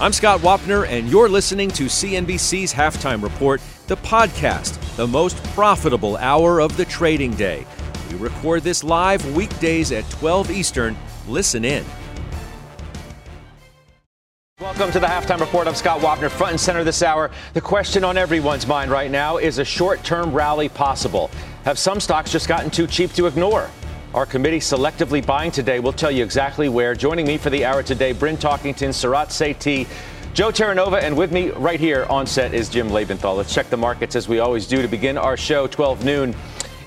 I'm Scott Wapner, and you're listening to CNBC's Halftime Report, the podcast, the most profitable hour of the trading day. We record this live weekdays at 12 Eastern. Listen in. Welcome to the Halftime Report. I'm Scott Wapner, front and center this hour. The question on everyone's mind right now is a short term rally possible? Have some stocks just gotten too cheap to ignore? Our committee selectively buying today. We'll tell you exactly where. Joining me for the hour today, Bryn Talkington, Sarat Sethi, Joe Terranova, and with me right here on set is Jim Lebenthal. Let's check the markets as we always do to begin our show, 12 noon.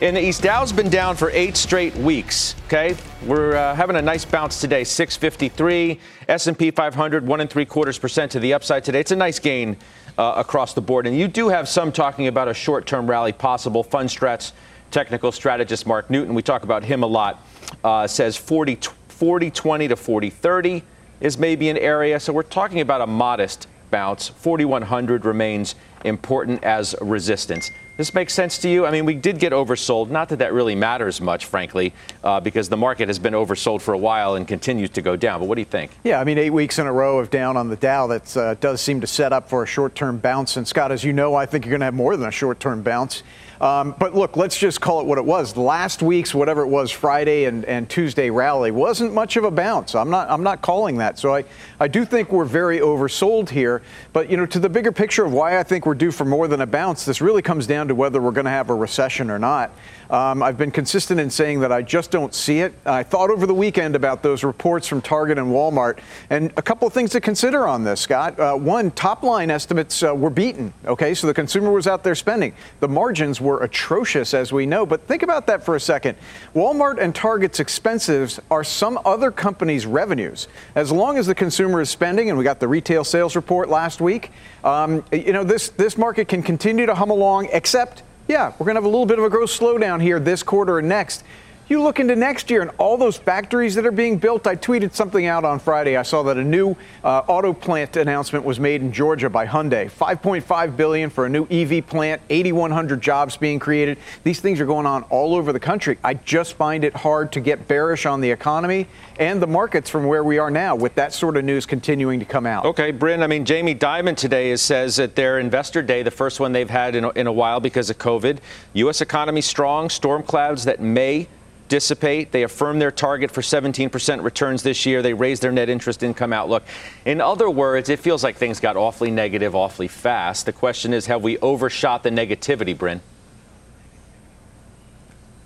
In the East, Dow's been down for eight straight weeks. Okay, we're uh, having a nice bounce today, 653. S&P 500, one and three quarters percent to the upside today. It's a nice gain uh, across the board, and you do have some talking about a short-term rally possible. Fundstrat's technical strategist Mark Newton, we talk about him a lot, uh, says 40 40 20 to 40 30 is maybe an area. So we're talking about a modest bounce. 4100 remains important as resistance. This makes sense to you? I mean, we did get oversold. Not that that really matters much, frankly, uh, because the market has been oversold for a while and continues to go down. But what do you think? Yeah, I mean, eight weeks in a row of down on the Dow, that uh, does seem to set up for a short term bounce. And Scott, as you know, I think you're going to have more than a short term bounce. Um, but look, let's just call it what it was. Last week's whatever it was, Friday and, and Tuesday rally wasn't much of a bounce. I'm not I'm not calling that. So I, I do think we're very oversold here. But you know, to the bigger picture of why I think we're due for more than a bounce, this really comes down to whether we're going to have a recession or not. Um, I've been consistent in saying that I just don't see it. I thought over the weekend about those reports from Target and Walmart, and a couple of things to consider on this, Scott. Uh, one, top line estimates uh, were beaten. Okay, so the consumer was out there spending. The margins were atrocious, as we know. But think about that for a second. Walmart and Target's expenses are some other company's revenues. As long as the consumer is spending, and we got the retail sales report last week, um, you know this this market can continue to hum along, except yeah, we're going to have a little bit of a growth slowdown here this quarter and next. You look into next year and all those factories that are being built. I tweeted something out on Friday. I saw that a new uh, auto plant announcement was made in Georgia by Hyundai. 5.5 billion for a new EV plant, 8,100 jobs being created. These things are going on all over the country. I just find it hard to get bearish on the economy and the markets from where we are now with that sort of news continuing to come out. Okay, Bryn, I mean, Jamie Dimon today is, says at their investor day, the first one they've had in a, in a while because of COVID, U.S. economy strong, storm clouds that may dissipate. They affirm their target for 17% returns this year. They raise their net interest income outlook. In other words, it feels like things got awfully negative awfully fast. The question is, have we overshot the negativity, Bryn?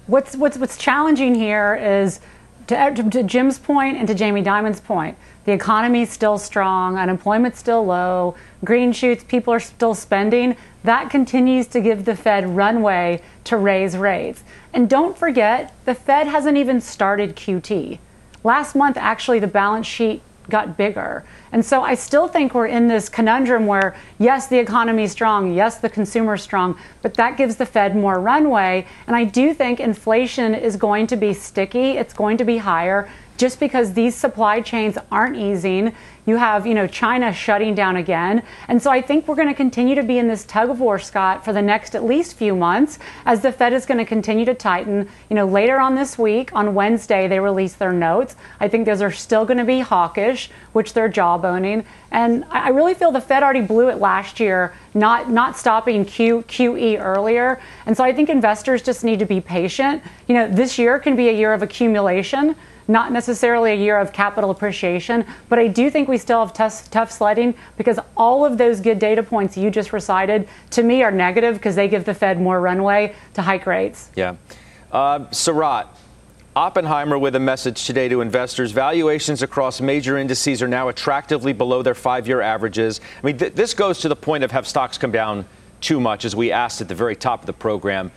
What's, what's, what's challenging here is, to, to Jim's point and to Jamie Dimon's point, the economy is still strong, unemployment's still low, green shoots, people are still spending. That continues to give the Fed runway to raise rates. And don't forget, the Fed hasn't even started QT. Last month, actually, the balance sheet got bigger. And so I still think we're in this conundrum where, yes, the economy is strong, yes, the consumer is strong, but that gives the Fed more runway. And I do think inflation is going to be sticky, it's going to be higher just because these supply chains aren't easing. You have, you know, China shutting down again. And so I think we're going to continue to be in this tug of war, Scott, for the next at least few months as the Fed is going to continue to tighten. You know, later on this week, on Wednesday, they release their notes. I think those are still going to be hawkish, which they're jawboning. And I really feel the Fed already blew it last year, not not stopping Q, QE earlier. And so I think investors just need to be patient. You know, this year can be a year of accumulation not necessarily a year of capital appreciation, but I do think we still have tough, tough sledding because all of those good data points you just recited to me are negative because they give the Fed more runway to hike rates. Yeah. Uh, Oppenheimer with a message today to investors. Valuations across major indices are now attractively below their five year averages. I mean, th- this goes to the point of have stocks come down too much, as we asked at the very top of the program.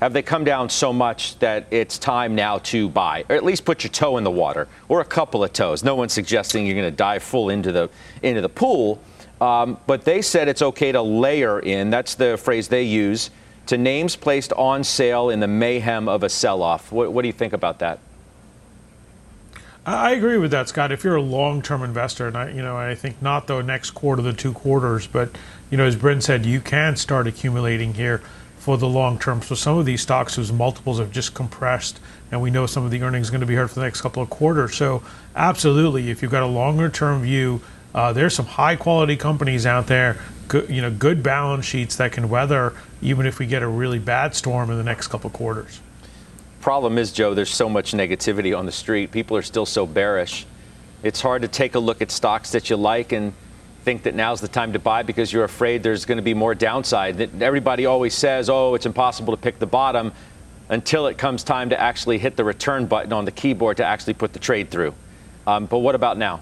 Have they come down so much that it's time now to buy, or at least put your toe in the water, or a couple of toes? No one's suggesting you're going to dive full into the into the pool, Um, but they said it's okay to layer in, that's the phrase they use, to names placed on sale in the mayhem of a sell off. What, what do you think about that? I agree with that, Scott. If you're a long-term investor, and I, you know, I think not the next quarter, the two quarters, but you know, as Bryn said, you can start accumulating here for the long term. So some of these stocks whose multiples have just compressed, and we know some of the earnings are going to be heard for the next couple of quarters. So absolutely, if you've got a longer-term view, uh, there's some high-quality companies out there, good, you know, good balance sheets that can weather even if we get a really bad storm in the next couple of quarters. Problem is, Joe, there's so much negativity on the street. People are still so bearish. It's hard to take a look at stocks that you like and think that now's the time to buy because you're afraid there's going to be more downside. That Everybody always says, oh, it's impossible to pick the bottom until it comes time to actually hit the return button on the keyboard to actually put the trade through. Um, but what about now?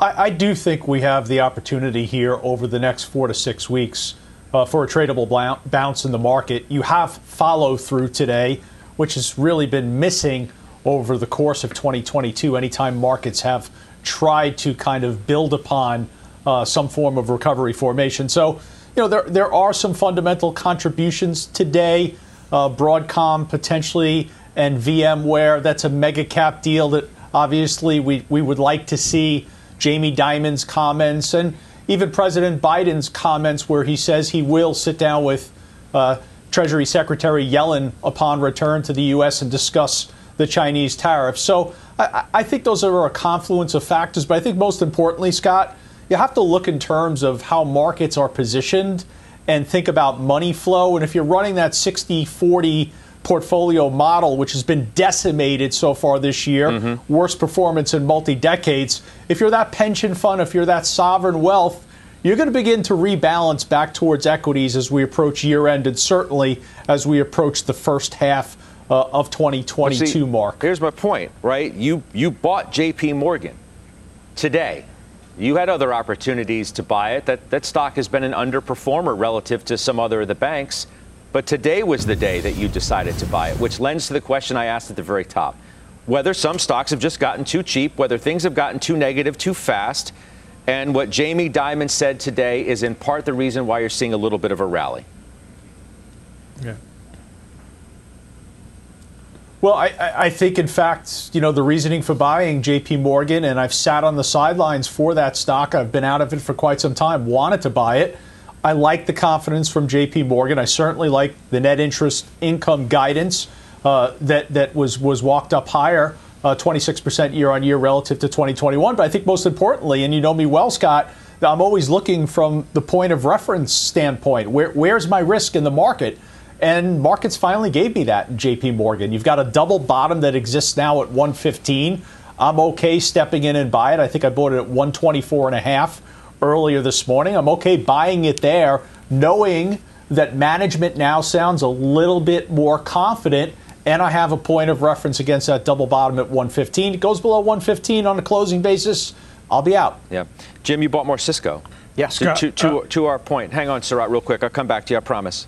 I, I, do think we have the opportunity here over the next four to six weeks uh, for a tradable bounce in the market. You have follow through today, which has really been missing over the course of 2022. Anytime markets have tried to kind of build upon uh, some form of recovery formation. So, you know, there, there are some fundamental contributions today. Uh, Broadcom potentially and VMware. That's a mega cap deal that obviously we, we would like to see Jamie Dimon's comments and even President Biden's comments where he says he will sit down with uh, Treasury Secretary Yellen upon return to the U.S. and discuss the Chinese tariffs. So I, I think those are a confluence of factors. But I think most importantly, Scott, you have to look in terms of how markets are positioned and think about money flow. And if you're running that 60 40 portfolio model, which has been decimated so far this year, mm-hmm. worst performance in multi decades, if you're that pension fund, if you're that sovereign wealth, you're going to begin to rebalance back towards equities as we approach year end and certainly as we approach the first half uh, of 2022 see, mark. Here's my point, right? You you bought JP Morgan today. You had other opportunities to buy it. That that stock has been an underperformer relative to some other of the banks. But today was the day that you decided to buy it, which lends to the question I asked at the very top. Whether some stocks have just gotten too cheap, whether things have gotten too negative too fast, and what Jamie Dimon said today is in part the reason why you're seeing a little bit of a rally. Yeah. Well, I, I, think, in fact, you know, the reasoning for buying JP Morgan, and I've sat on the sidelines for that stock. I've been out of it for quite some time, wanted to buy it. I like the confidence from JP Morgan. I certainly like the net interest income guidance uh, that, that was, was walked up higher, uh, 26% year on year relative to 2021. But I think most importantly, and you know me well, Scott, I'm always looking from the point of reference standpoint. Where, where's my risk in the market? And markets finally gave me that JP Morgan. You've got a double bottom that exists now at 115. I'm okay stepping in and buy it. I think I bought it at 124 and a half earlier this morning. I'm okay buying it there, knowing that management now sounds a little bit more confident. And I have a point of reference against that double bottom at 115. It goes below 115 on a closing basis. I'll be out. Yeah. Jim, you bought more Cisco. Yes. To, to, to, uh, to our point. Hang on, Sarat, real quick. I'll come back to you, I promise.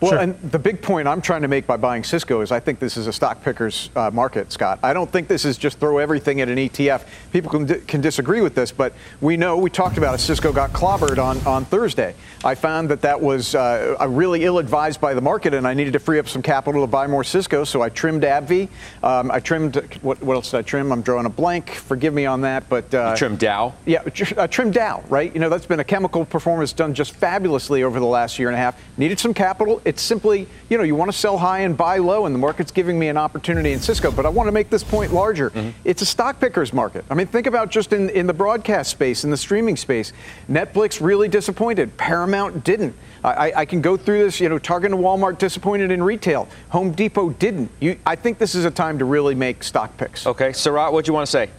Well, sure. and the big point I'm trying to make by buying Cisco is I think this is a stock picker's uh, market, Scott. I don't think this is just throw everything at an ETF. People can, di- can disagree with this, but we know we talked about it. Cisco got clobbered on, on Thursday. I found that that was uh, really ill advised by the market, and I needed to free up some capital to buy more Cisco, so I trimmed AbbVie. Um, I trimmed, what, what, else did I trim? I'm drawing a blank. Forgive me on that. but uh, Trim Dow? Yeah, I trimmed Dow, right? You know, that's been a chemical performance done just fabulously over the last year and a half. Needed some capital. It's simply you know, you want to sell high and buy low, and the market's giving me an opportunity in Cisco. But I want to make this point larger. Mm-hmm. It's a stock picker's market. I mean, think about just in, in the broadcast space, in the streaming space. Netflix really disappointed. Paramount didn't. I, I, can go through this. You know, Target and Walmart disappointed in retail. Home Depot didn't. You, I think this is a time to really make stock picks. Okay, Sarat, what do you want to say?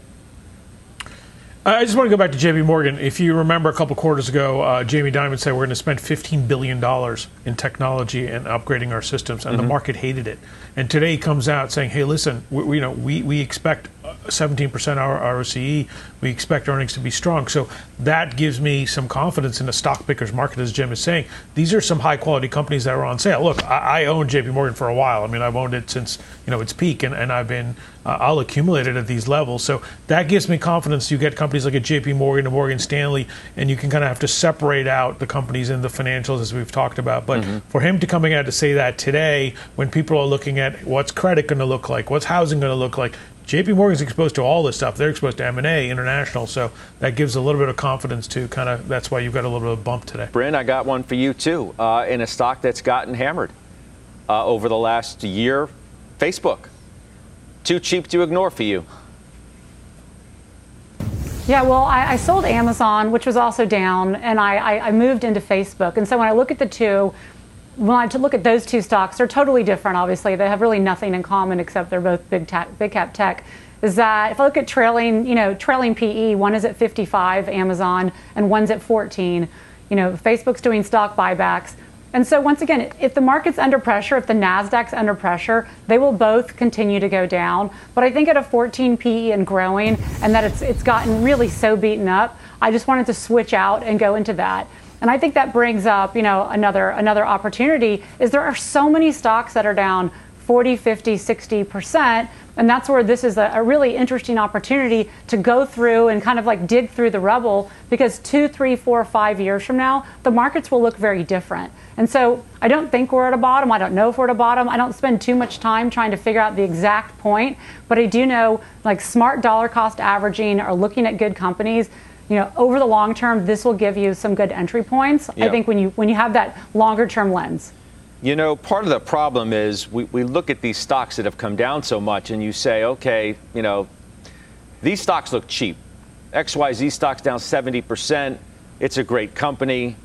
I just want to go back to JP Morgan. If you remember a couple quarters ago, uh, Jamie Dimon said we're going to spend $15 billion in technology and upgrading our systems, and mm-hmm. the market hated it. And today he comes out saying, hey, listen, we, we you know, we, we expect 17% ROCE. We expect earnings to be strong. So that gives me some confidence in the stock pickers market, as Jim is saying. These are some high quality companies that are on sale. Look, I, I owned JP Morgan for a while. I mean, I've owned it since, you know, its peak and, and I've been, uh, I'll accumulate it at these levels. So that gives me confidence. You get companies like a JP Morgan and Morgan Stanley, and you can kind of have to separate out the companies in the financials as we've talked about. But mm-hmm. for him to coming out to say that today, when people are looking at what's credit going to look like, what's housing going to look like, JP Morgan's exposed to all this stuff. They're exposed to M&A, international, so that gives a little bit of confidence to kind of, that's why you've got a little bit of a bump today. Bryn, I got one for you too. Uh, in a stock that's gotten hammered uh, over the last year, Facebook. Too cheap to ignore for you. Yeah, well, I, I sold Amazon, which was also down, and I, I, I moved into Facebook. And so when I look at the two, when I to look at those two stocks, they're totally different. Obviously, they have really nothing in common except they're both big tech, big cap tech. Is that if I look at trailing, you know, trailing PE, one is at 55, Amazon, and one's at 14. You know, Facebook's doing stock buybacks. And so once again, if the market's under pressure, if the Nasdaq's under pressure, they will both continue to go down. But I think at a 14 PE and growing, and that it's it's gotten really so beaten up, I just wanted to switch out and go into that. And I think that brings up, you know, another another opportunity is there are so many stocks that are down 40, 50, 60%. And that's where this is a, a, really interesting opportunity to go through and kind of like dig through the rubble because two, three, four, five years from now, the markets will look very different. And so I don't think we're at a bottom. I don't know if we're at a bottom. I don't spend too much time trying to figure out the exact point, but I do know like smart dollar cost averaging or looking at good companies you know, over the long term, this will give you some good entry points. Yep. I think when you when you have that longer term lens. You know, part of the problem is we, we look at these stocks that have come down so much, and you say, okay, you know, these stocks look cheap. XYZ stocks down 70%. It's a great company.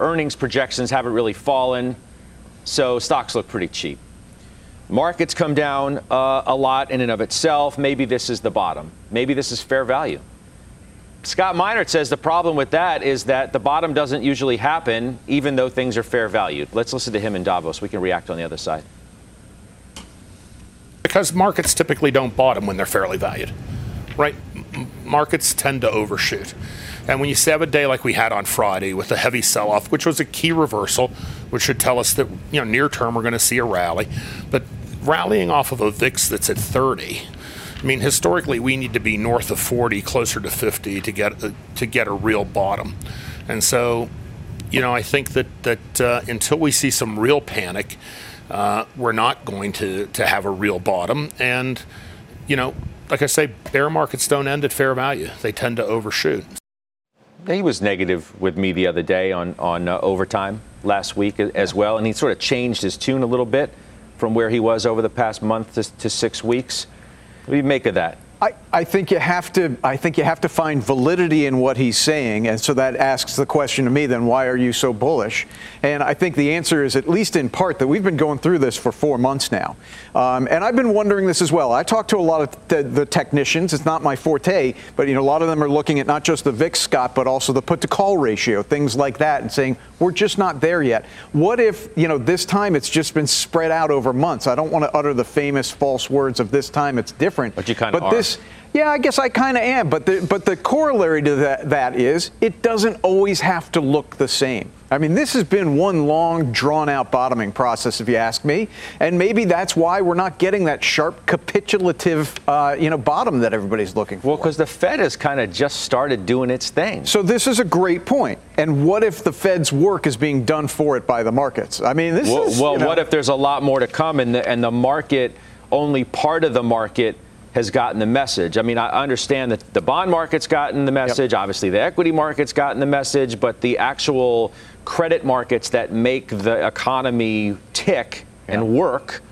Earnings projections haven't really fallen. So stocks look pretty cheap. Markets come down uh, a lot in and of itself. Maybe this is the bottom. Maybe this is fair value. Scott Minerd says the problem with that is that the bottom doesn't usually happen, even though things are fair valued. Let's listen to him in Davos. We can react on the other side. Because markets typically don't bottom when they're fairly valued, right? Markets tend to overshoot. And when you have a day like we had on Friday with a heavy sell off, which was a key reversal, which should tell us that you know near term we're going to see a rally, but rallying off of a VIX that's at 30 I mean, historically, we need to be north of 40, closer to 50 to get a, to get a real bottom. And so, you know, I think that that uh, until we see some real panic, uh, we're not going to to have a real bottom. And you know, like I say, bear markets don't end at fair value; they tend to overshoot. He was negative with me the other day on on uh, overtime last week as well, and he sort of changed his tune a little bit from where he was over the past month to, to six weeks. What do you make of that? I, I think you have to I think you have to find validity in what he's saying, and so that asks the question to me then why are you so bullish? And I think the answer is at least in part that we've been going through this for four months now, um, and I've been wondering this as well. I talked to a lot of the, the, technicians. It's not my forte, but you know a lot of them are looking at not just the VIX, Scott, but also the put to call ratio, things like that, and saying we're just not there yet. What if you know this time it's just been spread out over months? I don't want to utter the famous false words of this time it's different, but you kind of are. This, yeah, I guess I kind of am, but the, but the corollary to that, that is it doesn't always have to look the same. I mean, this has been one long, drawn out bottoming process, if you ask me. And maybe that's why we're not getting that sharp capitulative, uh, you know, bottom that everybody's looking for. Well, because the Fed has kind of just started doing its thing. So this is a great point. And what if the Fed's work is being done for it by the markets? I mean, this well, is. Well, you know, what if there's a lot more to come and the, and the market, only part of the market has gotten the message. I mean, I understand that the bond market's gotten the message, yep. obviously the equity market's gotten the message, but the actual credit markets that make the economy tick yep. and work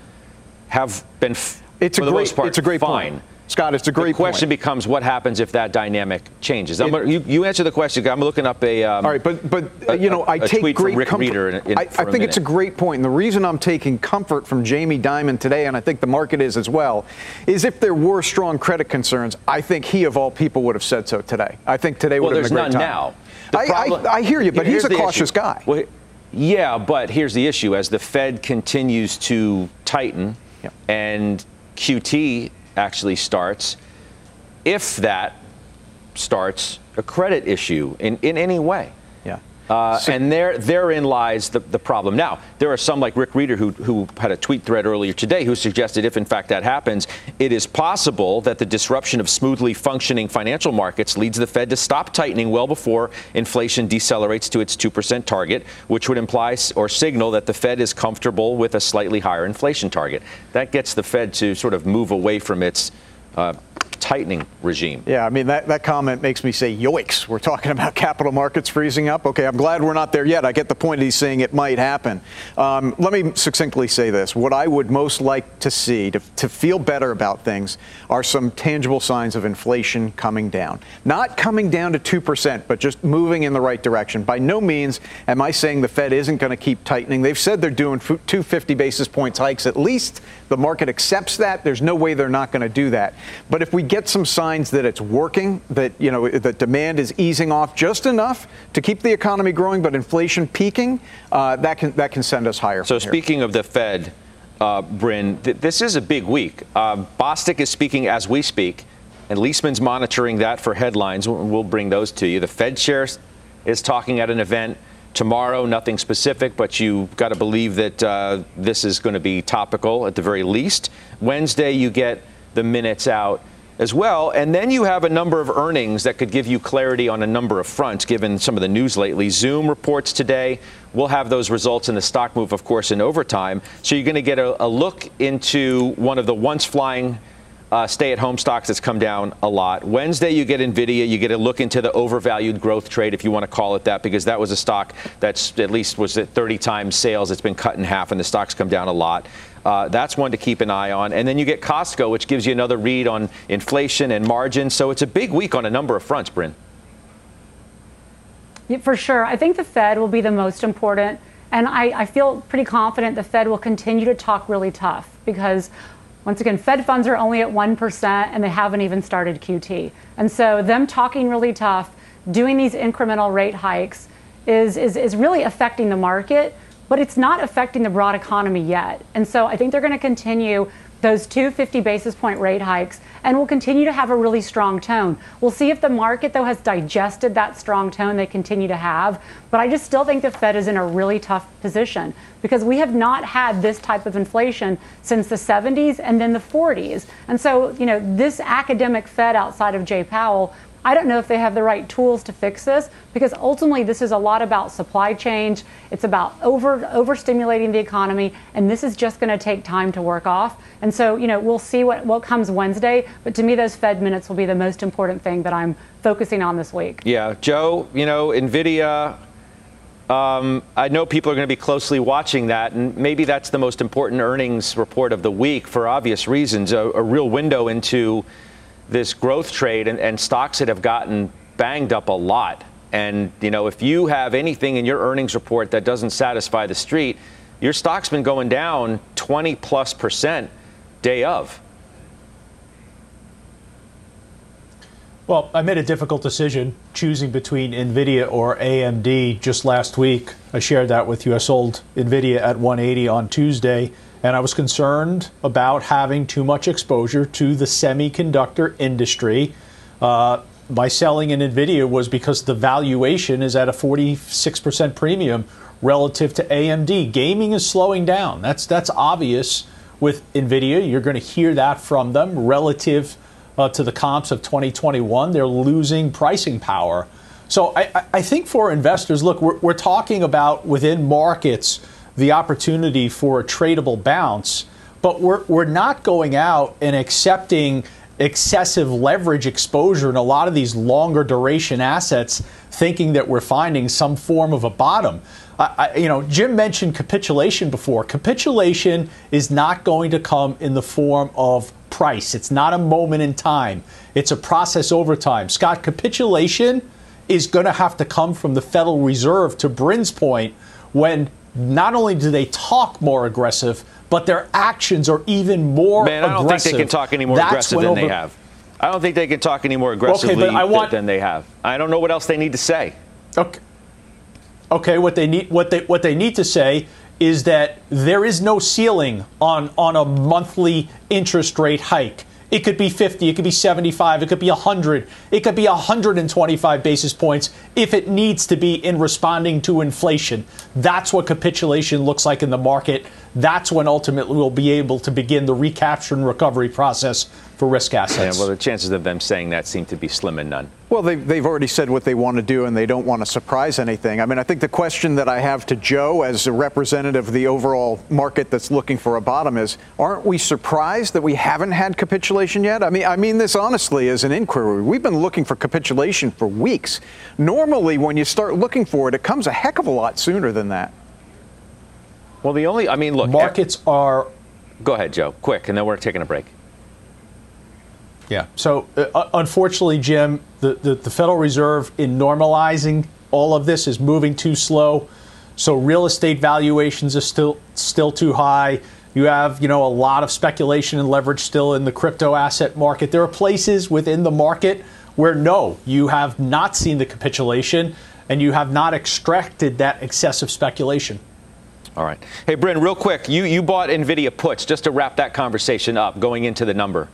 have been, f- it's a great, part, it's a great fine. Point. Scott, it's a great the question point. becomes what happens if that dynamic changes. It, gonna, you, you, answer the question. I'm looking up a. Um, all right, but but a, you know, I take great comfort. In, in, I, I think it's a great point. and the reason I'm taking comfort from Jamie Dimon today, and I think the market is as well, is if there were strong credit concerns, I think he of all people would have said so today. I think today well, would have been a great time. Well, there's none now. I, I, I, hear you, but he's a cautious issue. guy. Well, yeah, but here's the issue: as the Fed continues to tighten, yeah. and QT actually starts if that starts a credit issue in, in any way. Uh, and there, therein lies the, the problem. Now, there are some like Rick Rieder who, who had a tweet thread earlier today who suggested if in fact that happens, it is possible that the disruption of smoothly functioning financial markets leads the Fed to stop tightening well before inflation decelerates to its 2% target, which would imply or signal that the Fed is comfortable with a slightly higher inflation target. That gets the Fed to sort of move away from its uh, tightening regime. Yeah, I mean, that, that comment makes me say, yoicks. We're talking about capital markets freezing up. Okay, I'm glad we're not there yet. I get the point he's saying it might happen. Um, let me succinctly say this. What I would most like to see to, to feel better about things are some tangible signs of inflation coming down. Not coming down to 2%, but just moving in the right direction. By no means am I saying the Fed isn't going to keep tightening. They've said they're doing 250 basis points hikes at least. The market accepts that. There's no way they're not going to do that. But if we get some signs that it's working, that you know that demand is easing off just enough to keep the economy growing, but inflation peaking, uh, that can that can send us higher. So speaking of the Fed, uh, Bryn, th- this is a big week. Uh, Bostic is speaking as we speak, and Liesman's monitoring that for headlines. We'll bring those to you. The Fed chair is talking at an event tomorrow. Nothing specific, but you got to believe that uh, this is going to be topical at the very least. Wednesday, you get the minutes out as well. And then you have a number of earnings that could give you clarity on a number of fronts, given some of the news lately. Zoom reports today. We'll have those results in the stock move, of course, in overtime. So you're going to get a, a look into one of the once flying uh, stay-at-home stocks that's come down a lot. Wednesday, you get Nvidia. You get a look into the overvalued growth trade, if you want to call it that, because that was a stock that's at least was at 30 times sales. It's been cut in half, and the stock's come down a lot. Uh, that's one to keep an eye on. And then you get Costco, which gives you another read on inflation and margins. So it's a big week on a number of fronts, Bryn. For sure. I think the Fed will be the most important. And I, I feel pretty confident the Fed will continue to talk really tough because once again, Fed funds are only at 1% and they haven't even started QT. And so, them talking really tough, doing these incremental rate hikes, is, is, is really affecting the market, but it's not affecting the broad economy yet. And so, I think they're going to continue those two 50 basis point rate hikes and will continue to have a really strong tone. We'll see if the market, though, has digested that strong tone they continue to have. But I just still think the Fed is in a really tough position because we have not had this type of inflation since the 70s and then the 40s. And so, you know, this academic Fed outside of Jay Powell I don't know if they have the right tools to fix this because ultimately this is a lot about supply change. It's about over overstimulating the economy, and this is just going to take time to work off. And so, you know, we'll see what, what comes Wednesday. But to me, those Fed minutes will be the most important thing that I'm focusing on this week. Yeah, Joe, you know, Nvidia. Um, I know people are going to be closely watching that, and maybe that's the most important earnings report of the week for obvious reasons. A, a real window into this growth trade and, and stocks that have gotten banged up a lot. And, you know, if you have anything in your earnings report that doesn't satisfy the street, your stock's been going down 20 plus percent day of. Well, I made a difficult decision choosing between NVIDIA or AMD just last week. I shared that with you. I sold NVIDIA at 180 on Tuesday and I was concerned about having too much exposure to the semiconductor industry. Uh, my selling in NVIDIA was because the valuation is at a 46% premium relative to AMD. Gaming is slowing down. That's, that's obvious with NVIDIA. You're going to hear that from them relative uh, to the comps of 2021. They're losing pricing power. So I, I think for investors, look, we're, we're talking about within markets the opportunity for a tradable bounce, but we're, we're not going out and accepting excessive leverage exposure in a lot of these longer duration assets, thinking that we're finding some form of a bottom. I, you know, Jim mentioned capitulation before. Capitulation is not going to come in the form of price. It's not a moment in time. It's a process over time. Scott, capitulation is going to have to come from the Federal Reserve, to Bryn's point, when not only do they talk more aggressive, but their actions are even more aggressive. Man, I don't aggressive. think they can talk any more That's aggressive than over- they have. I don't think they can talk any more aggressively okay, but I want, than they have. I don't know what else they need to say. Okay. Okay, what they need what they what they need to say is that there is no ceiling on on a monthly interest rate hike It could be 50, it could be 75, it could be 100, it could be 125 basis points if it needs to be in responding to inflation. That's what capitulation looks like in the market. That's when ultimately we'll be able to begin the recapture and recovery process for risk assets. Yeah, well, the chances of them saying that seem to be slim and none. Well, they've, they've already said what they want to do, and they don't want to surprise anything. I mean, I think the question that I have to Joe, as a representative of the overall market that's looking for a bottom, is: Aren't we surprised that we haven't had capitulation yet? I mean, I mean this honestly as an inquiry. We've been looking for capitulation for weeks. Normally, when you start looking for it, it comes a heck of a lot sooner than that. Well, the only, I mean, look, markets are. Go ahead, Joe. Quick, and then we're taking a break. Yeah. So, uh, unfortunately, Jim, the, the, the, Federal Reserve, in normalizing all of this, is moving too slow. So, real estate valuations are still still too high. You have, you know, a lot of speculation and leverage still in the crypto asset market. There are places within the market where no, you have not seen the capitulation and you have not extracted that excessive speculation. All right. Hey, Bryn, real quick, you, you bought NVIDIA puts just to wrap that conversation up going into the number.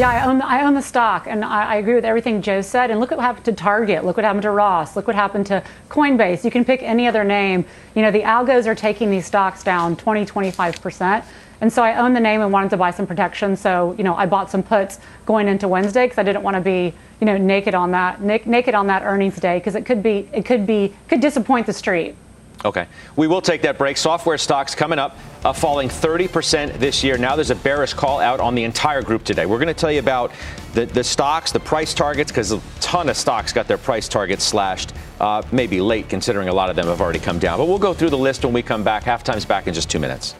Yeah, I own, the, I own the stock, and I, I, agree with everything Joe said. And look what happened to Target. Look what happened to Ross. Look what happened to Coinbase. You can pick any other name. You know, the algos are taking these stocks down 20, 25%. And so I own the name and wanted to buy some protection. So, you know, I bought some puts going into Wednesday because I didn't want to be, you know, naked on that, naked on that earnings day because it could be, it could be, could disappoint the street. Okay. We will take that break. Software stocks coming up, uh, falling 30% this year. Now there's a bearish call out on the entire group today. We're going to tell you about the, the stocks, the price targets, because a ton of stocks got their price targets slashed. Uh, maybe late, considering a lot of them have already come down. But we'll go through the list when we come back. Halftime's back in just two minutes.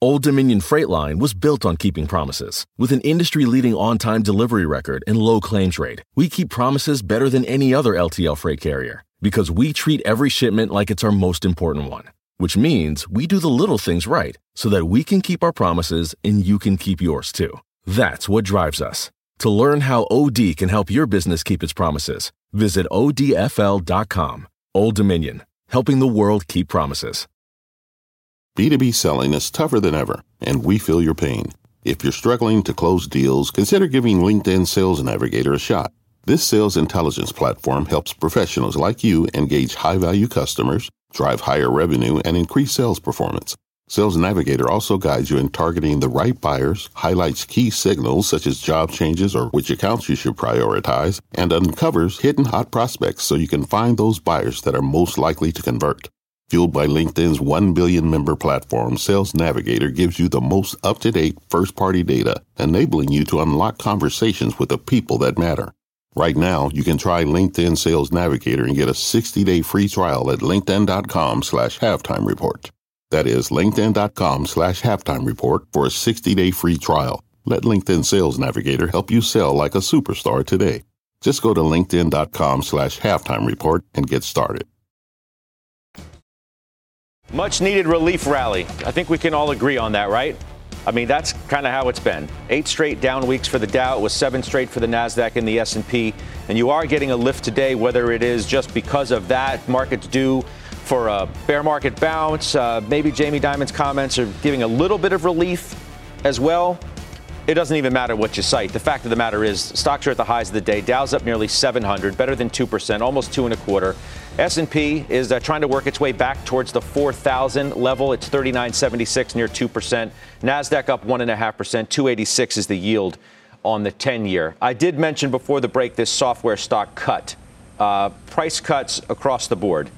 Old Dominion Freight Line was built on keeping promises. With an industry leading on time delivery record and low claims rate, we keep promises better than any other LTL freight carrier because we treat every shipment like it's our most important one, which means we do the little things right so that we can keep our promises and you can keep yours too. That's what drives us. To learn how OD can help your business keep its promises, visit odfl.com. Old Dominion, helping the world keep promises. B2B selling is tougher than ever, and we feel your pain. If you're struggling to close deals, consider giving LinkedIn Sales Navigator a shot. This sales intelligence platform helps professionals like you engage high value customers, drive higher revenue, and increase sales performance. Sales Navigator also guides you in targeting the right buyers, highlights key signals such as job changes or which accounts you should prioritize, and uncovers hidden hot prospects so you can find those buyers that are most likely to convert. Fueled by LinkedIn's 1 billion member platform, Sales Navigator gives you the most up to date first party data, enabling you to unlock conversations with the people that matter. Right now, you can try LinkedIn Sales Navigator and get a 60-day free trial at linkedin.com slash halftime report. That is linkedin.com slash halftime report for a 60-day free trial. Let LinkedIn Sales Navigator help you sell like a superstar today. Just go to linkedin.com slash halftime report and get started. Much needed relief rally. I think we can all agree on that, right? I mean, that's kind of how it's been. Eight straight down weeks for the Dow. It was seven straight for the Nasdaq and the S&P. And you are getting a lift today, whether it is just because of that market's due for a bear market bounce. Uh, maybe Jamie Dimon's comments are giving a little bit of relief as well it doesn't even matter what you cite. The fact of the matter is, stocks are at the highs of the day. Dow's up nearly 700, better than two percent, almost two and a quarter. S&P is uh, trying to work its way back towards the 4,000 level. It's 39.76, near two percent. Nasdaq up one and a half percent. 286 is the yield on the 10-year. I did mention before the break this software stock cut. Uh, price cuts across the board.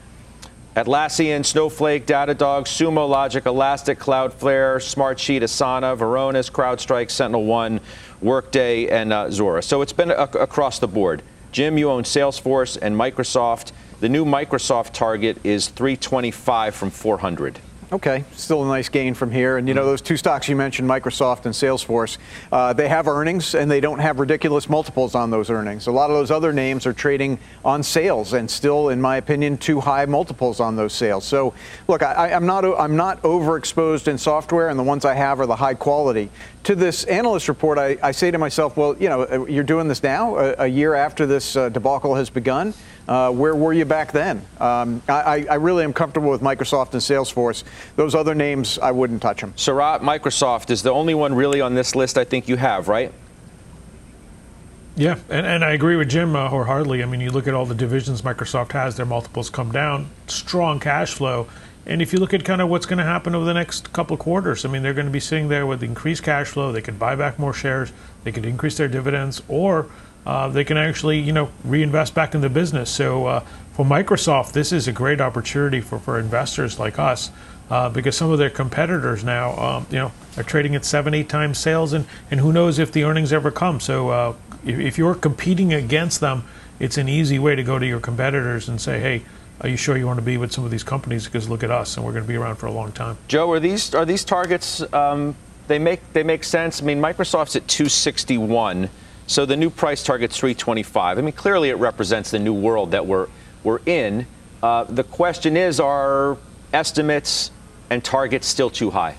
Atlassian, Snowflake, Datadog, Sumo Logic, Elastic, Cloudflare, Smartsheet, Asana, Varonis, CrowdStrike, SentinelOne, Workday, and uh, Zuora. So it's been a- across the board. Jim, you own Salesforce and Microsoft. The new Microsoft target is 325 from 400. Okay, still a nice gain from here. And you know, those two stocks you mentioned, Microsoft and Salesforce, uh, they have earnings and they don't have ridiculous multiples on those earnings. A lot of those other names are trading on sales and still, in my opinion, too high multiples on those sales. So, look, I, am not I'm not overexposed in software, and the ones I have are the high quality. To this analyst report, I, I say to myself, well, you know, uh, you're doing this now, a, a year after this uh, debacle has begun. Uh, where were you back then? Um, I, I, really am comfortable with Microsoft and Salesforce. Those other names, I wouldn't touch them. Sarat, Microsoft is the only one really on this list I think you have, right? Yeah, and, and I agree with Jim uh, wholeheartedly. I mean, you look at all the divisions Microsoft has, their multiples come down, strong cash flow. And if you look at kind of what's going to happen over the next couple of quarters, I mean, they're going to be sitting there with increased cash flow. They could buy back more shares, they could increase their dividends, or uh, they can actually, you know, reinvest back in the business. So uh, for Microsoft, this is a great opportunity for, for investors like us uh, because some of their competitors now, um, you know, are trading at seven, eight times sales, and, and who knows if the earnings ever come. So uh, if, if you're competing against them, it's an easy way to go to your competitors and say, hey, are you sure you want to be with some of these companies? Because look at us, and we're going to be around for a long time. Joe, are these are these targets? Um, they make they make sense. I mean, Microsoft's at 261, so the new price target's 325. I mean, clearly it represents the new world that we're we're in. Uh, the question is, are estimates and targets still too high?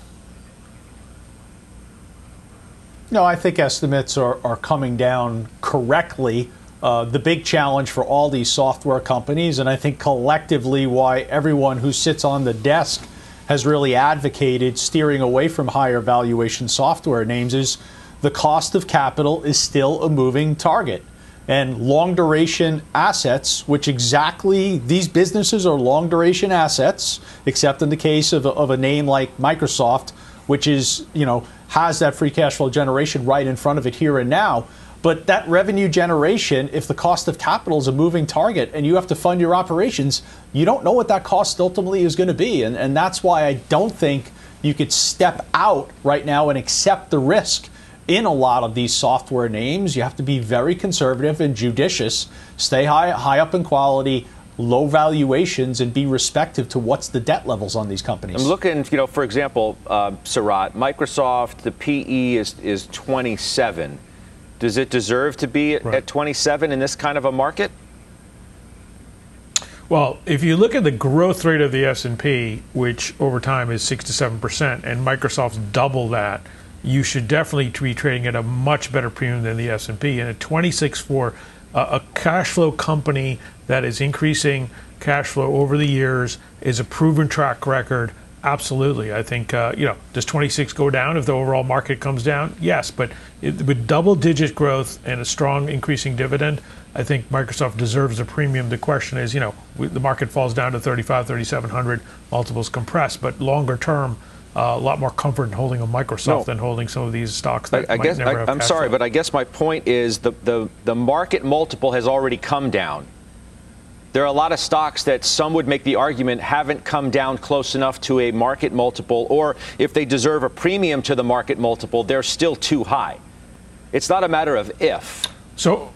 No, I think estimates are, are coming down correctly. Uh, the big challenge for all these software companies, and I think collectively why everyone who sits on the desk has really advocated steering away from higher valuation software names, is the cost of capital is still a moving target. And long duration assets, which exactly these businesses are long duration assets, except in the case of a, of a name like Microsoft, which is, you know, has that free cash flow generation right in front of it here and now. But that revenue generation, if the cost of capital is a moving target and you have to fund your operations, you don't know what that cost ultimately is going to be. And, and that's why I don't think you could step out right now and accept the risk in a lot of these software names. You have to be very conservative and judicious, stay high, high up in quality, low valuations and be respective to what's the debt levels on these companies. I'm looking, you know, for example, uh, Sarat, Microsoft, the PE is, is 27. Does it deserve to be right. at 27 in this kind of a market? Well, if you look at the growth rate of the S&P, which over time is 6 to 7%, and Microsoft's double that, you should definitely be trading at a much better premium than the S&P. And at 26 for a cash flow company that is increasing cash flow over the years is a proven track record. Absolutely, I think uh, you know. Does 26 go down if the overall market comes down? Yes, but it, with double-digit growth and a strong increasing dividend, I think Microsoft deserves a premium. The question is, you know, the market falls down to 35, 3,700, multiples compress, but longer term, uh, a lot more comfort in holding a Microsoft no. than holding some of these stocks that I, I might guess, never I, am sorry, flow. but I guess my point is the, the, the market multiple has already come down. There are a lot of stocks that some would make the argument haven't come down close enough to a market multiple, or if they deserve a premium to the market multiple, they're still too high. It's not a matter of if. So,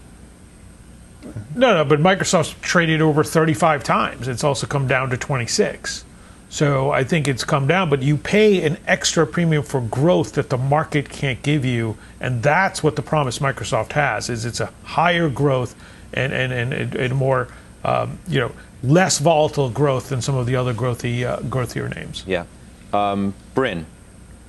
no, no, but Microsoft's traded over 35 times. It's also come down to 26. So I think it's come down, but you pay an extra premium for growth that the market can't give you, and that's what the promise Microsoft has: is it's a higher growth and and and, and more, um, you know, less volatile growth than some of the other growthy uh, growthier names. Yeah, um, Bryn,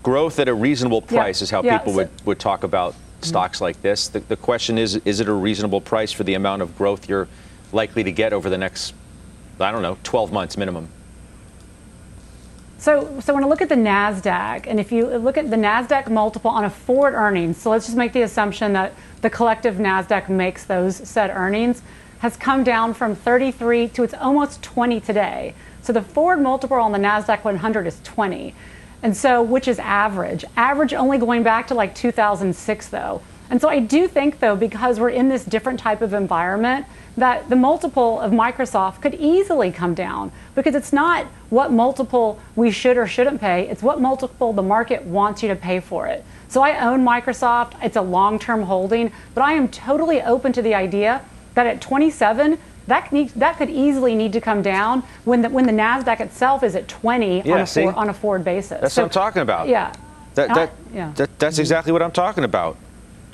growth at a reasonable price yeah. is how yeah. people so, would would talk about mm-hmm. stocks like this. The, the question is: is it a reasonable price for the amount of growth you're likely to get over the next, I don't know, 12 months minimum? So, so when I look at the NASDAQ, and if you look at the NASDAQ multiple on a forward earnings, so let's just make the assumption that the collective NASDAQ makes those said earnings, has come down from 33 to it's almost 20 today. So the forward multiple on the NASDAQ 100 is 20. And so, which is average? Average only going back to like 2006, though. And so I do think, though, because we're in this different type of environment, that the multiple of Microsoft could easily come down because it's not what multiple we should or shouldn't pay, it's what multiple the market wants you to pay for it. So I own Microsoft, it's a long term holding, but I am totally open to the idea that at 27, that, need, that could easily need to come down when the, when the NASDAQ itself is at 20 yeah, on, a for, on a forward basis. That's so, what I'm talking about. Yeah. That, that, yeah. That, that's exactly what I'm talking about,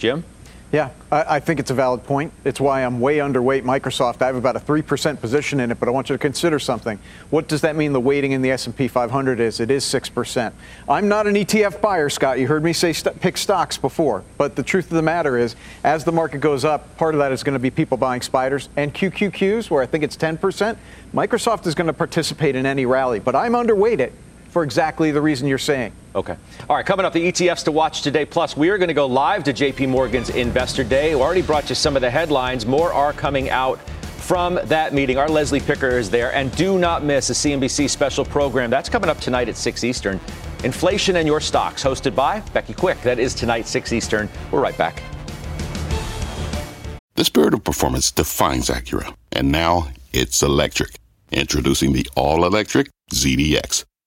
Jim. Yeah, I, think it's a valid point. It's why I'm way underweight Microsoft. I have about a three percent position in it, but I want you to consider something. What does that mean? The weighting in the S&P 500 is it is six percent. I'm not an ETF buyer, Scott. You heard me say st- pick stocks before, but the truth of the matter is, as the market goes up, part of that is going to be people buying spiders and QQQs, where I think it's 10 percent. Microsoft is going to participate in any rally, but I'm underweight it for exactly the reason you're saying. Okay. All right, coming up, the ETFs to watch today. Plus, we are going to go live to JP Morgan's Investor Day. We already brought you some of the headlines. More are coming out from that meeting. Our Leslie Picker is there. And do not miss a CNBC special program. That's coming up tonight at 6 Eastern. Inflation and Your Stocks, hosted by Becky Quick. That is tonight, 6 Eastern. We're right back. The spirit of performance defines Acura. And now it's electric. Introducing the all electric ZDX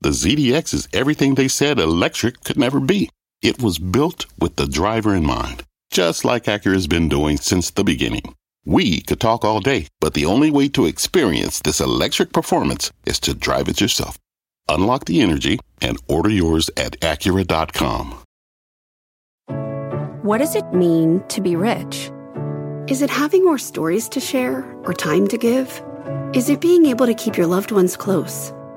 the ZDX is everything they said electric could never be. It was built with the driver in mind, just like Acura's been doing since the beginning. We could talk all day, but the only way to experience this electric performance is to drive it yourself. Unlock the energy and order yours at Acura.com. What does it mean to be rich? Is it having more stories to share or time to give? Is it being able to keep your loved ones close?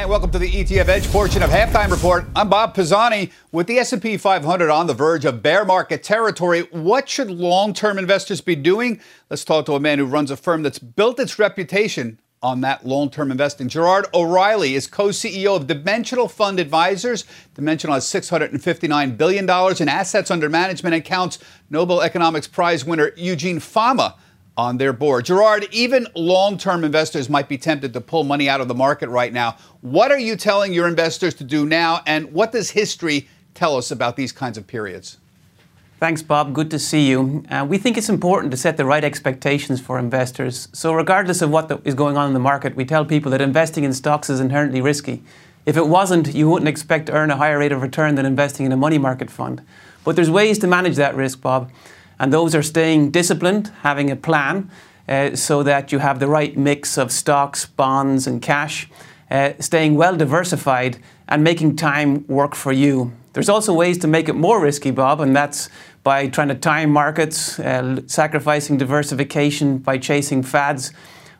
And welcome to the ETF Edge portion of Halftime Report. I'm Bob Pisani. With the S&P 500 on the verge of bear market territory, what should long-term investors be doing? Let's talk to a man who runs a firm that's built its reputation on that long-term investing. Gerard O'Reilly is co-CEO of Dimensional Fund Advisors. Dimensional has $659 billion in assets under management and counts Nobel Economics Prize winner Eugene Fama on their board. Gerard, even long term investors might be tempted to pull money out of the market right now. What are you telling your investors to do now, and what does history tell us about these kinds of periods? Thanks, Bob. Good to see you. Uh, we think it's important to set the right expectations for investors. So, regardless of what the, is going on in the market, we tell people that investing in stocks is inherently risky. If it wasn't, you wouldn't expect to earn a higher rate of return than investing in a money market fund. But there's ways to manage that risk, Bob. And those are staying disciplined, having a plan uh, so that you have the right mix of stocks, bonds, and cash, uh, staying well diversified, and making time work for you. There's also ways to make it more risky, Bob, and that's by trying to time markets, uh, sacrificing diversification by chasing fads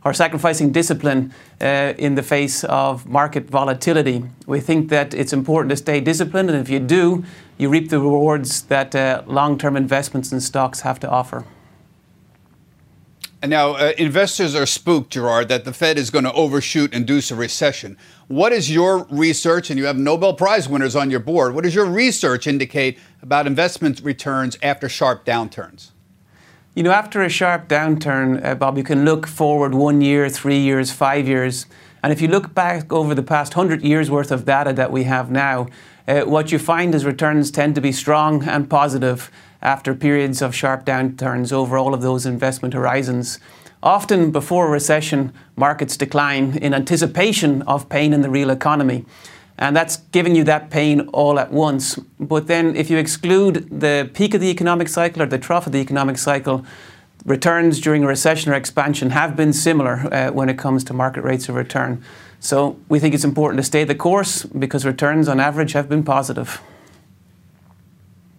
or sacrificing discipline uh, in the face of market volatility. We think that it's important to stay disciplined, and if you do, you reap the rewards that uh, long term investments in stocks have to offer. And now, uh, investors are spooked, Gerard, that the Fed is going to overshoot, and induce a recession. What is your research, and you have Nobel Prize winners on your board, what does your research indicate about investment returns after sharp downturns? You know, after a sharp downturn, uh, Bob, you can look forward one year, three years, five years. And if you look back over the past 100 years worth of data that we have now, uh, what you find is returns tend to be strong and positive after periods of sharp downturns over all of those investment horizons. Often before a recession, markets decline in anticipation of pain in the real economy and that's giving you that pain all at once. But then, if you exclude the peak of the economic cycle or the trough of the economic cycle, returns during a recession or expansion have been similar uh, when it comes to market rates of return. So we think it's important to stay the course because returns on average have been positive.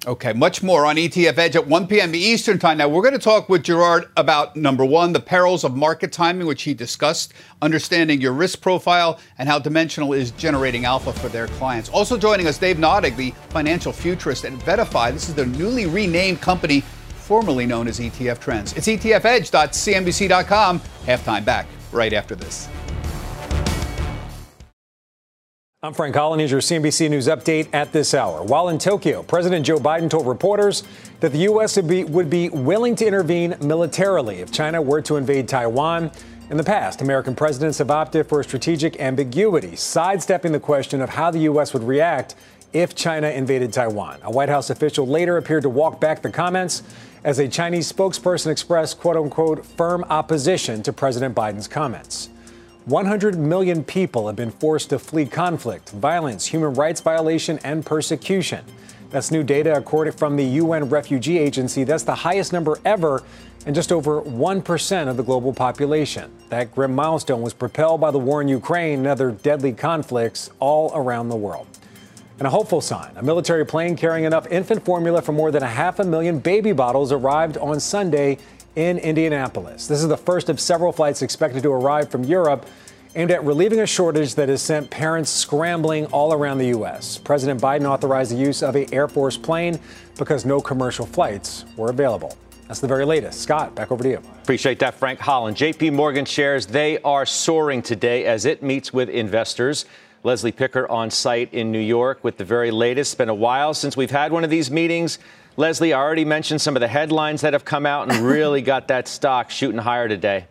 Okay, much more on ETF Edge at 1 p.m. Eastern Time. Now, we're going to talk with Gerard about number one, the perils of market timing, which he discussed, understanding your risk profile, and how Dimensional is generating alpha for their clients. Also joining us, Dave Nadig, the financial futurist at VettaFi. This is their newly renamed company, formerly known as ETF Trends. It's etfedge.cnbc.com. Halftime back right after this. I'm Frank Holland. Here's your CNBC News update at this hour. While in Tokyo, President Joe Biden told reporters that the U.S. would be, would be willing to intervene militarily if China were to invade Taiwan. In the past, American presidents have opted for a strategic ambiguity, sidestepping the question of how the U.S. would react if China invaded Taiwan. A White House official later appeared to walk back the comments as a Chinese spokesperson expressed, quote unquote, firm opposition to President Biden's comments. 100 million people have been forced to flee conflict, violence, human rights violation, and persecution. That's new data according from the UN Refugee Agency. That's the highest number ever and just over 1% of the global population. That grim milestone was propelled by the war in Ukraine and other deadly conflicts all around the world. And a hopeful sign a military plane carrying enough infant formula for more than a half a million baby bottles arrived on Sunday in Indianapolis. This is the first of several flights expected to arrive from Europe aimed at relieving a shortage that has sent parents scrambling all around the U.S. President Biden authorized the use of a Air Force plane because no commercial flights were available. That's the very latest. Scott, back over to you. Appreciate that, Frank Holland. JP Morgan shares, they are soaring today as it meets with investors. Leslie Picker on site in New York with the very latest. It's been a while since we've had one of these meetings. Leslie, I already mentioned some of the headlines that have come out and really got that stock shooting higher today.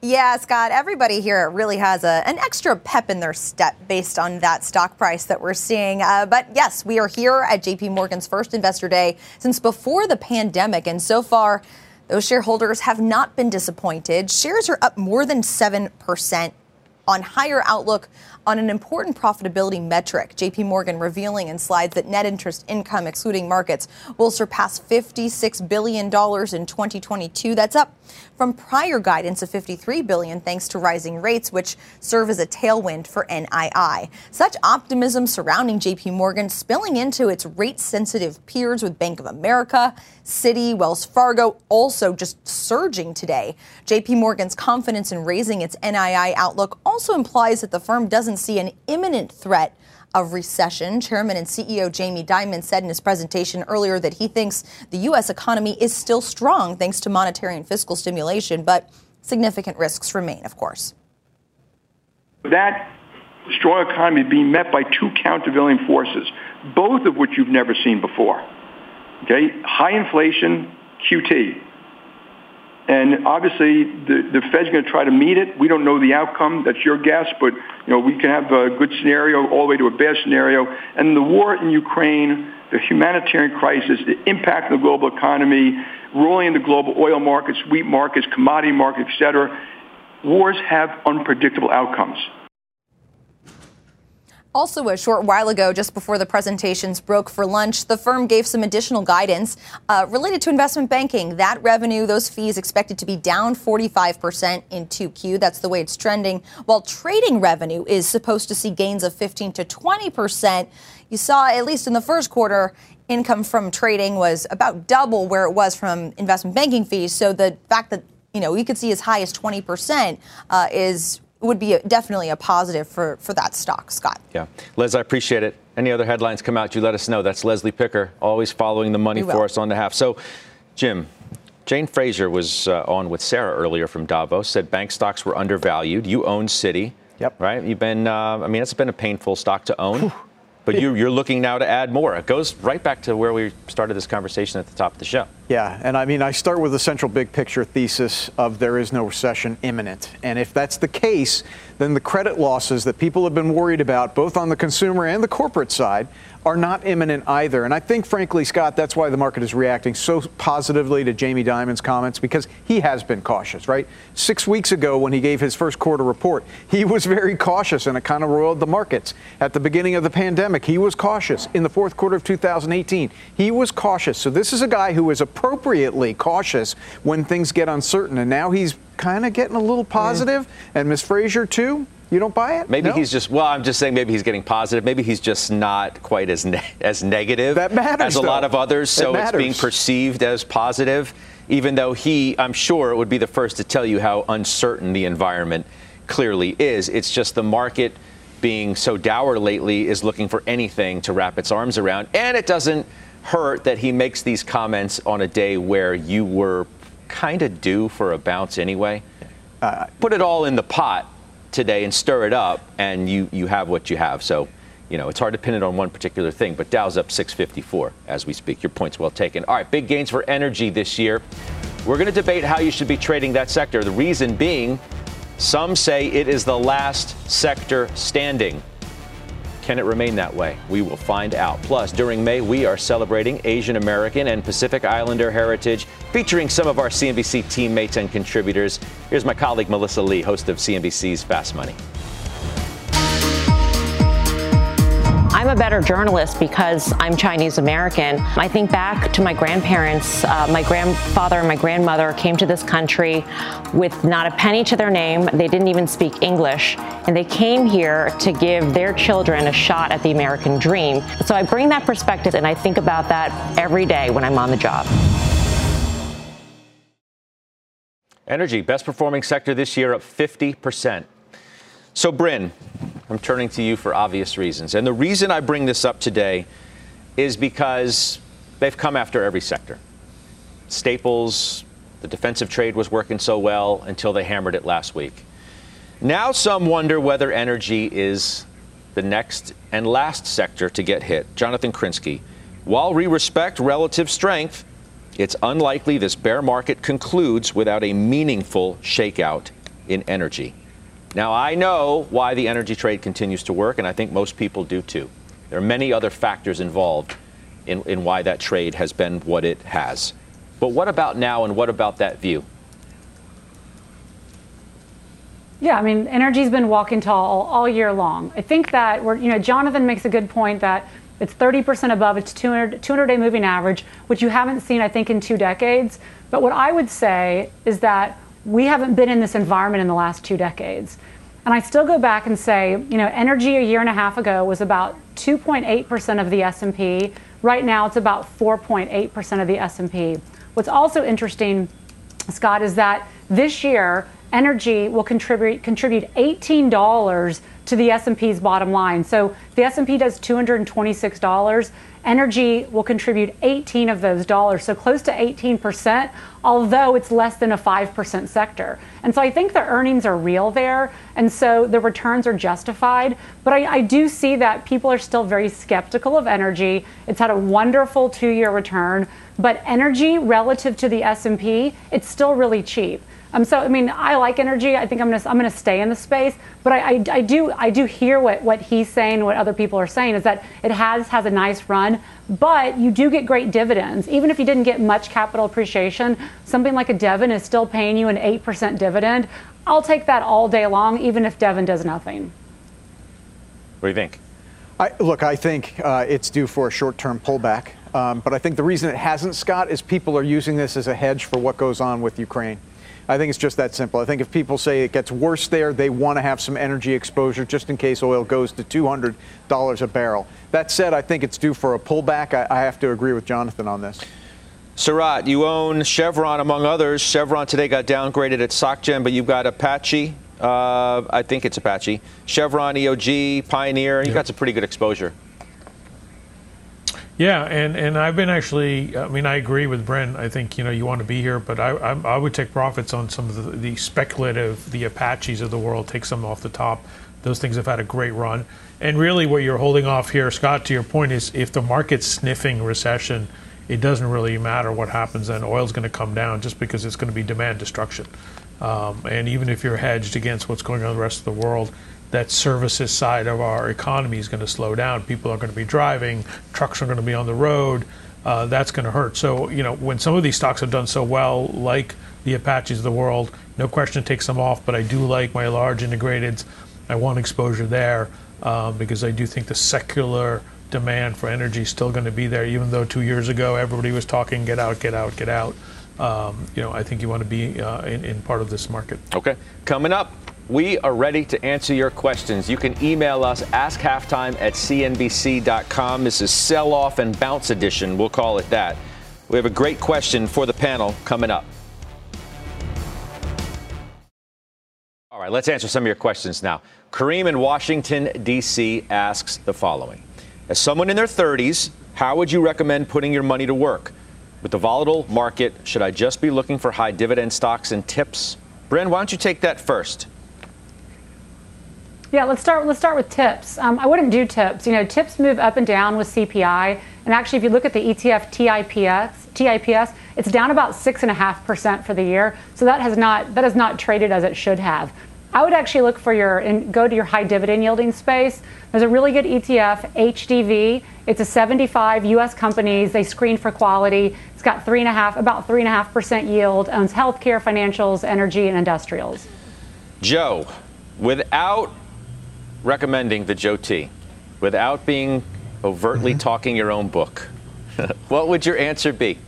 Yeah, Scott, everybody here really has a, an extra pep in their step based on that stock price that we're seeing. Uh, but yes, we are here at JP Morgan's first investor day since before the pandemic. And so far, those shareholders have not been disappointed. Shares are up more than 7% on higher outlook on an important profitability metric. JP Morgan revealing in slides that net interest income excluding markets will surpass $56 billion in 2022. That's up from prior guidance of 53 billion thanks to rising rates which serve as a tailwind for NII. Such optimism surrounding JP Morgan spilling into its rate sensitive peers with Bank of America, Citi, Wells Fargo also just surging today. JP Morgan's confidence in raising its NII outlook also implies that the firm doesn't see an imminent threat of recession. Chairman and CEO Jamie Dimon said in his presentation earlier that he thinks the U.S. economy is still strong thanks to monetary and fiscal stimulation, but significant risks remain, of course. That strong economy being met by two countervailing forces, both of which you've never seen before. Okay, high inflation, QT. And obviously, the, the Fed's going to try to meet it. We don't know the outcome. That's your guess. But, you know, we can have a good scenario all the way to a bad scenario. And the war in Ukraine, the humanitarian crisis, the impact on the global economy, rolling in the global oil markets, wheat markets, commodity markets, et cetera, wars have unpredictable outcomes. Also, a short while ago, just before the presentations broke for lunch, the firm gave some additional guidance uh, related to investment banking. That revenue, those fees expected to be down 45% in 2Q. That's the way it's trending. While trading revenue is supposed to see gains of 15 to 20%, you saw, at least in the first quarter, income from trading was about double where it was from investment banking fees. So the fact that you know, we could see as high as 20% uh, is would be a, definitely a positive for, for that stock, Scott. Yeah. Liz, I appreciate it. Any other headlines come out, you let us know. That's Leslie Picker, always following the money for us on the half. So, Jim, Jane Fraser was uh, on with Sarah earlier from Davos, said bank stocks were undervalued. You own Citi. Yep. Right? You've been, uh, I mean, it's been a painful stock to own. But you, you're looking now to add more. It goes right back to where we started this conversation at the top of the show. Yeah, and I mean, I start with the central big picture thesis of there is no recession imminent. And if that's the case, then the credit losses that people have been worried about, both on the consumer and the corporate side, are not imminent either. And I think, frankly, Scott, that's why the market is reacting so positively to Jamie Dimon's comments because he has been cautious, right? Six weeks ago, when he gave his first quarter report, he was very cautious and it kind of roiled the markets. At the beginning of the pandemic, he was cautious. In the fourth quarter of 2018, he was cautious. So this is a guy who is appropriately cautious when things get uncertain. And now he's kind of getting a little positive. And Ms. Fraser, too. You don't buy it? Maybe No? he's just well. I'm just saying maybe he's getting positive. Maybe he's just not quite as ne- as negative That matters, as a lot of others. It So it's being perceived as positive, even though he, I'm sure, would be the first to tell you how uncertain the environment clearly is. It's just the market being so dour lately is looking for anything to wrap its arms around, and it doesn't hurt that he makes these comments on a day where you were kind of due for a bounce anyway. Uh, Put it all in the pot today and stir it up, and you, you have what you have. So, you know, it's hard to pin it on one particular thing, but Dow's up 654 as we speak. Your point's well taken. All right, big gains for energy this year. We're going to debate how you should be trading that sector. The reason being, some say it is the last sector standing. Can it remain that way? We will find out. Plus, during May, we are celebrating Asian American and Pacific Islander heritage, featuring some of our CNBC teammates and contributors. Here's my colleague Melissa Lee, host of CNBC's Fast Money. I'm a better journalist because I'm Chinese American. I think back to my grandparents. Uh, my grandfather and my grandmother came to this country with not a penny to their name. They didn't even speak English. And they came here to give their children a shot at the American dream. So I bring that perspective and I think about that every day when I'm on the job. Energy, best performing sector this year, up 50%. So, Bryn, I'm turning to you for obvious reasons. And the reason I bring this up today is because they've come after every sector. Staples, the defensive trade was working so well until they hammered it last week. Now, some wonder whether energy is the next and last sector to get hit. Jonathan Krinsky, while we respect relative strength, it's unlikely this bear market concludes without a meaningful shakeout in energy. Now, I know why the energy trade continues to work, and I think most people do too. There are many other factors involved in, in why that trade has been what it has. But what about now, and what about that view? Yeah, I mean, energy's been walking tall all year long. I think that we're, you know, Jonathan makes a good point that it's 30% above its 200, 200 day moving average, which you haven't seen, I think, in two decades. But what I would say is that we haven't been in this environment in the last two decades. And I still go back and say, you know, energy a year and a half ago was about 2.8% of the S&P. Right now it's about 4.8% of the S&P. What's also interesting, Scott, is that this year energy will contribute contribute $18 to the S&P's bottom line. So the S&P does $226 energy will contribute 18 of those dollars, so close to 18%, although it's less than a 5% sector. And so I think the earnings are real there, and so the returns are justified. But I, I do see that people are still very skeptical of energy. It's had a wonderful two-year return, but energy relative to the S&P, it's still really cheap. Um, so I mean, I like energy. I think I'm gonna I'm gonna stay in the space. But I, I, I, do I do hear what, what he's saying, what other people are saying is that it has has a nice run, but you do get great dividends. Even if you didn't get much capital appreciation, something like a Devon is still paying you an eight percent dividend. I'll take that all day long, even if Devon does nothing. What do you think? I, look, I think uh, it's due for a short-term pullback. Um, but I think the reason it hasn't, Scott, is people are using this as a hedge for what goes on with Ukraine. I think it's just that simple. I think if people say it gets worse there, they want to have some energy exposure just in case oil goes to $200 a barrel. That said, I think it's due for a pullback. I, I have to agree with Jonathan on this. Sarat, you own Chevron among others. Chevron today got downgraded at SocGen, but you've got Apache. Uh, I think it's Apache. Chevron, EOG, Pioneer. You've got some pretty good exposure. Yeah, and, and I've been actually, I mean, I agree with Bryn. I think, you know, you want to be here, but I, I, I would take profits on some of the, the, speculative, the Apaches of the world, take some off the top. Those things have had a great run. And really, what you're holding off here, Scott, to your point, is if the market's sniffing recession, it doesn't really matter what happens, then oil's going to come down just because it's going to be demand destruction. Um, and even if you're hedged against what's going on in the rest of the world, that services side of our economy is going to slow down. People are going to be driving, trucks are going to be on the road. Uh, that's going to hurt. So, you know, when some of these stocks have done so well, like the Apaches of the world, no question it takes them off, but I do like my large integrateds. I want exposure there um, because I do think the secular demand for energy is still going to be there, even though two years ago everybody was talking get out, get out, get out. Um, you know, I think you want to be uh, in, in part of this market. Okay. Coming up, we are ready to answer your questions. You can email us, askhalftime at cnbc.com. This is sell off and bounce edition. We'll call it that. We have a great question for the panel coming up. All right, let's answer some of your questions now. Kareem in Washington, D.C. asks the following As someone in their 30s, how would you recommend putting your money to work? With the volatile market, should I just be looking for high dividend stocks and tips? Bryn, why don't you take that first? Yeah, let's start. Let's start with tips. Um, I wouldn't do tips. You know, tips move up and down with CPI. And actually, if you look at the ETF TIPS, TIPS, it's down about six and a half percent for the year. So that has not that has not traded as it should have. I would actually look for your and go to your high dividend yielding space. There's a really good ETF, HDV. It's a 75 U.S. companies. They screen for quality. It's got three and a half, about three and a half percent yield. Owns healthcare, financials, energy, and industrials. Joe, without recommending the Joe T, without being overtly mm-hmm. talking your own book, what would your answer be?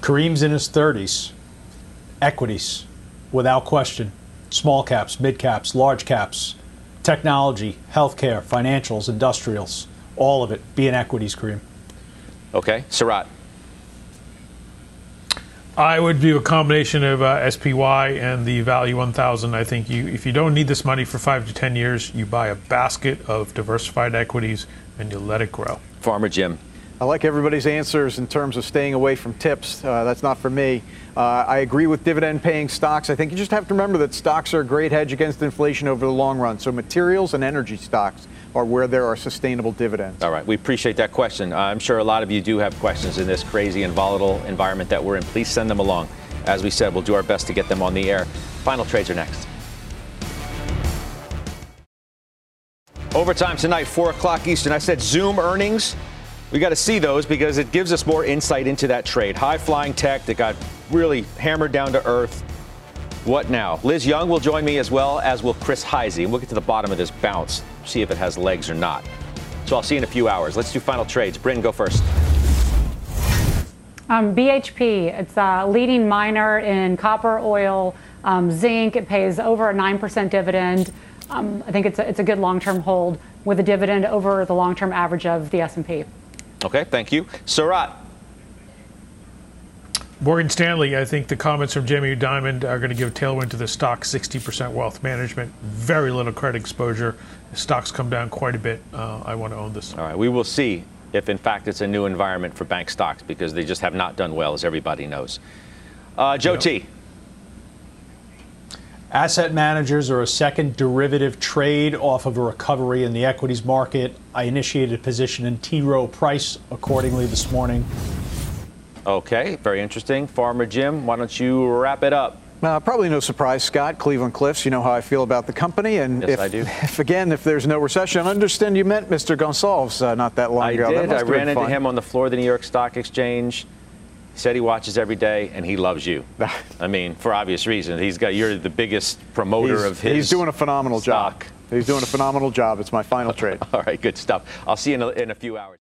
Kareem's in his 30s. Equities, without question. Small caps, mid caps, large caps, technology, healthcare, financials, industrials, all of it. Be in equities, Kareem. Okay. Sarat. I would do a combination of uh, SPY and the Value 1000. I think you, if you don't need this money for five to 10 years, you buy a basket of diversified equities and you let it grow. Farmer Jim. I like everybody's answers in terms of staying away from tips. Uh, that's not for me. Uh, I agree with dividend paying stocks. I think you just have to remember that stocks are a great hedge against inflation over the long run. So materials and energy stocks are where there are sustainable dividends. All right, we appreciate that question. Uh, I'm sure a lot of you do have questions in this crazy and volatile environment that we're in. Please send them along. As we said, we'll do our best to get them on the air. Final trades are next. Overtime tonight, 4 o'clock Eastern. I said Zoom earnings. We got to see those because it gives us more insight into that trade. High flying tech that got really hammered down to earth. What now? Liz Young will join me as well, as will Chris Hyzy. We'll get to the bottom of this bounce, see if it has legs or not. So I'll see you in a few hours. Let's do final trades. Bryn, go first. Um, BHP, it's a leading miner in copper, oil, um, zinc. It pays over a 9% dividend. Um, I think it's a, it's a good long-term hold with a dividend over the long-term average of the S&P. Okay, thank you. Sarat. Morgan Stanley, I think the comments from Jamie Dimon are going to give tailwind to the stock 60% wealth management, very little credit exposure. stocks come down quite a bit. Uh, I want to own this. All right, we will see if, in fact, it's a new environment for bank stocks because they just have not done well, as everybody knows. Uh, Joe yep. T. Asset managers are a second derivative trade off of a recovery in the equities market. I initiated a position in T. Rowe Price accordingly this morning. Okay, very interesting. Farmer Jim, why don't you wrap it up? Uh, probably no surprise, Scott. Cleveland Cliffs, you know how I feel about the company. And yes, if, I do. if, again, if there's no recession, I understand you meant Mr. Goncalves uh, not that long I ago. Did. I ran into him on the floor of the New York Stock Exchange. He said he watches every day and he loves you. I mean, for obvious reasons. He's got you're the biggest promoter he's, of his. He's doing a phenomenal stock. job. He's doing a phenomenal job. It's my final trade. All right, good stuff. I'll see you in a, in a few hours.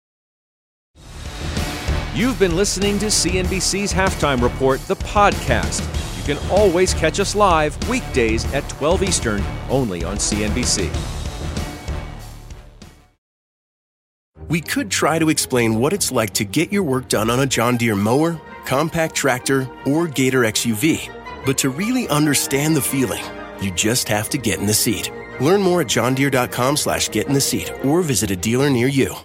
You've been listening to CNBC's Halftime Report, the podcast. You can always catch us live weekdays at 12 Eastern, only on CNBC. We could try to explain what it's like to get your work done on a John Deere mower, compact tractor, or Gator XUV. But to really understand the feeling, you just have to get in the seat. Learn more at johndeere.com slash get in the seat or visit a dealer near you.